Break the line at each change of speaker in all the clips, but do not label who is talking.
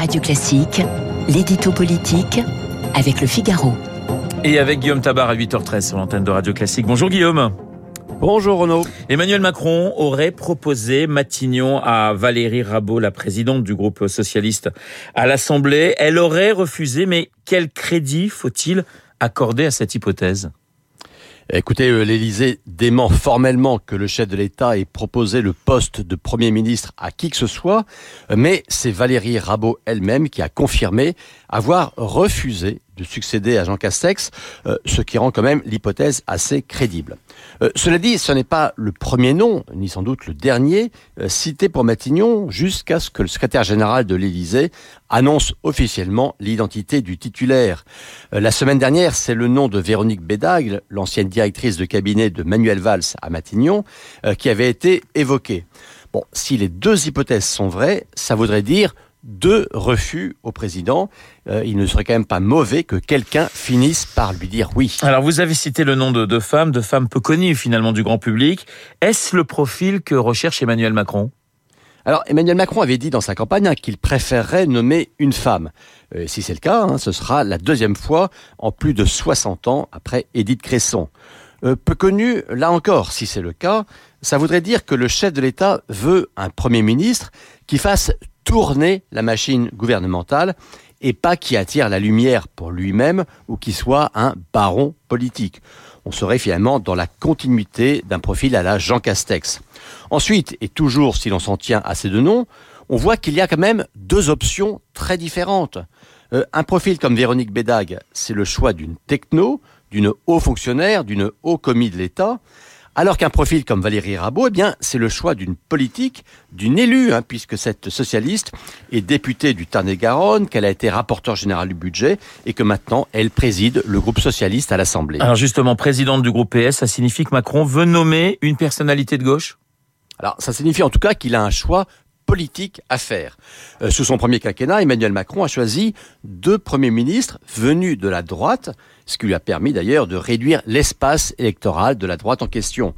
Radio Classique, l'édito politique avec le Figaro.
Et avec Guillaume Tabar à 8h13 sur l'antenne de Radio Classique. Bonjour Guillaume.
Bonjour Renaud.
Emmanuel Macron aurait proposé Matignon à Valérie Rabault, la présidente du groupe socialiste à l'Assemblée. Elle aurait refusé, mais quel crédit faut-il accorder à cette hypothèse?
Écoutez, euh, l'Élysée dément formellement que le chef de l'État ait proposé le poste de Premier ministre à qui que ce soit, mais c'est Valérie Rabault elle-même qui a confirmé avoir refusé de succéder à Jean Castex, euh, ce qui rend quand même l'hypothèse assez crédible. Euh, cela dit, ce n'est pas le premier nom, ni sans doute le dernier, euh, cité pour Matignon, jusqu'à ce que le secrétaire général de l'Élysée annonce officiellement l'identité du titulaire. la semaine dernière, c'est le nom de Véronique Bédagle, l'ancienne directrice de cabinet de Manuel Valls à Matignon, qui avait été évoqué. Bon, si les deux hypothèses sont vraies, ça voudrait dire deux refus au président. Euh, il ne serait quand même pas mauvais que quelqu'un finisse par lui dire oui.
Alors vous avez cité le nom de deux femmes, de femmes peu connues finalement du grand public. Est-ce le profil que recherche Emmanuel Macron?
Alors Emmanuel Macron avait dit dans sa campagne hein, qu'il préférerait nommer une femme. Euh, si c'est le cas, hein, ce sera la deuxième fois en plus de 60 ans après Édith Cresson. Euh, peu connu, là encore, si c'est le cas, ça voudrait dire que le chef de l'État veut un Premier ministre qui fasse tourner la machine gouvernementale et pas qui attire la lumière pour lui-même ou qui soit un baron politique. On serait finalement dans la continuité d'un profil à la Jean Castex. Ensuite, et toujours si l'on s'en tient à ces deux noms, on voit qu'il y a quand même deux options très différentes. Euh, un profil comme Véronique Bédag, c'est le choix d'une techno, d'une haut fonctionnaire, d'une haut commis de l'État. Alors qu'un profil comme Valérie Rabault, eh bien, c'est le choix d'une politique, d'une élue, hein, puisque cette socialiste est députée du Tarn-et-Garonne, qu'elle a été rapporteur général du budget et que maintenant elle préside le groupe socialiste à l'Assemblée.
Alors justement, présidente du groupe PS, ça signifie que Macron veut nommer une personnalité de gauche?
Alors ça signifie en tout cas qu'il a un choix politique à faire. Euh, sous son premier quinquennat, Emmanuel Macron a choisi deux premiers ministres venus de la droite, ce qui lui a permis d'ailleurs de réduire l'espace électoral de la droite en question.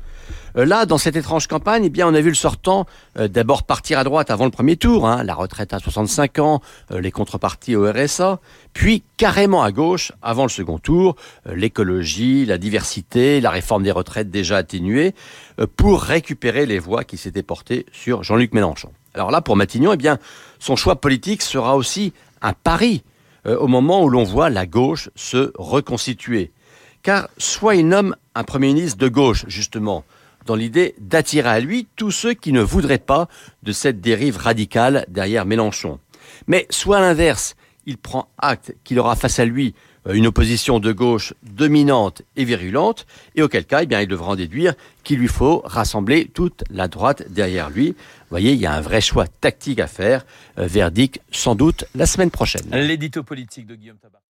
Euh, là, dans cette étrange campagne, eh bien, on a vu le sortant euh, d'abord partir à droite avant le premier tour, hein, la retraite à 65 ans, les contreparties au RSA, puis carrément à gauche avant le second tour, l'écologie, la diversité, la réforme des retraites déjà atténuée, pour récupérer les voix qui s'étaient portées sur Jean-Luc Mélenchon. Alors là, pour Matignon, eh son choix politique sera aussi un pari euh, au moment où l'on voit la gauche se reconstituer. Car soit il nomme un Premier ministre de gauche, justement, dans l'idée d'attirer à lui tous ceux qui ne voudraient pas de cette dérive radicale derrière Mélenchon. Mais soit à l'inverse, il prend acte qu'il aura face à lui une opposition de gauche dominante et virulente, et auquel cas, eh bien, il devra en déduire qu'il lui faut rassembler toute la droite derrière lui. Vous voyez, il y a un vrai choix tactique à faire. Euh, verdict sans doute la semaine prochaine.
L'édito politique de Guillaume Tabar.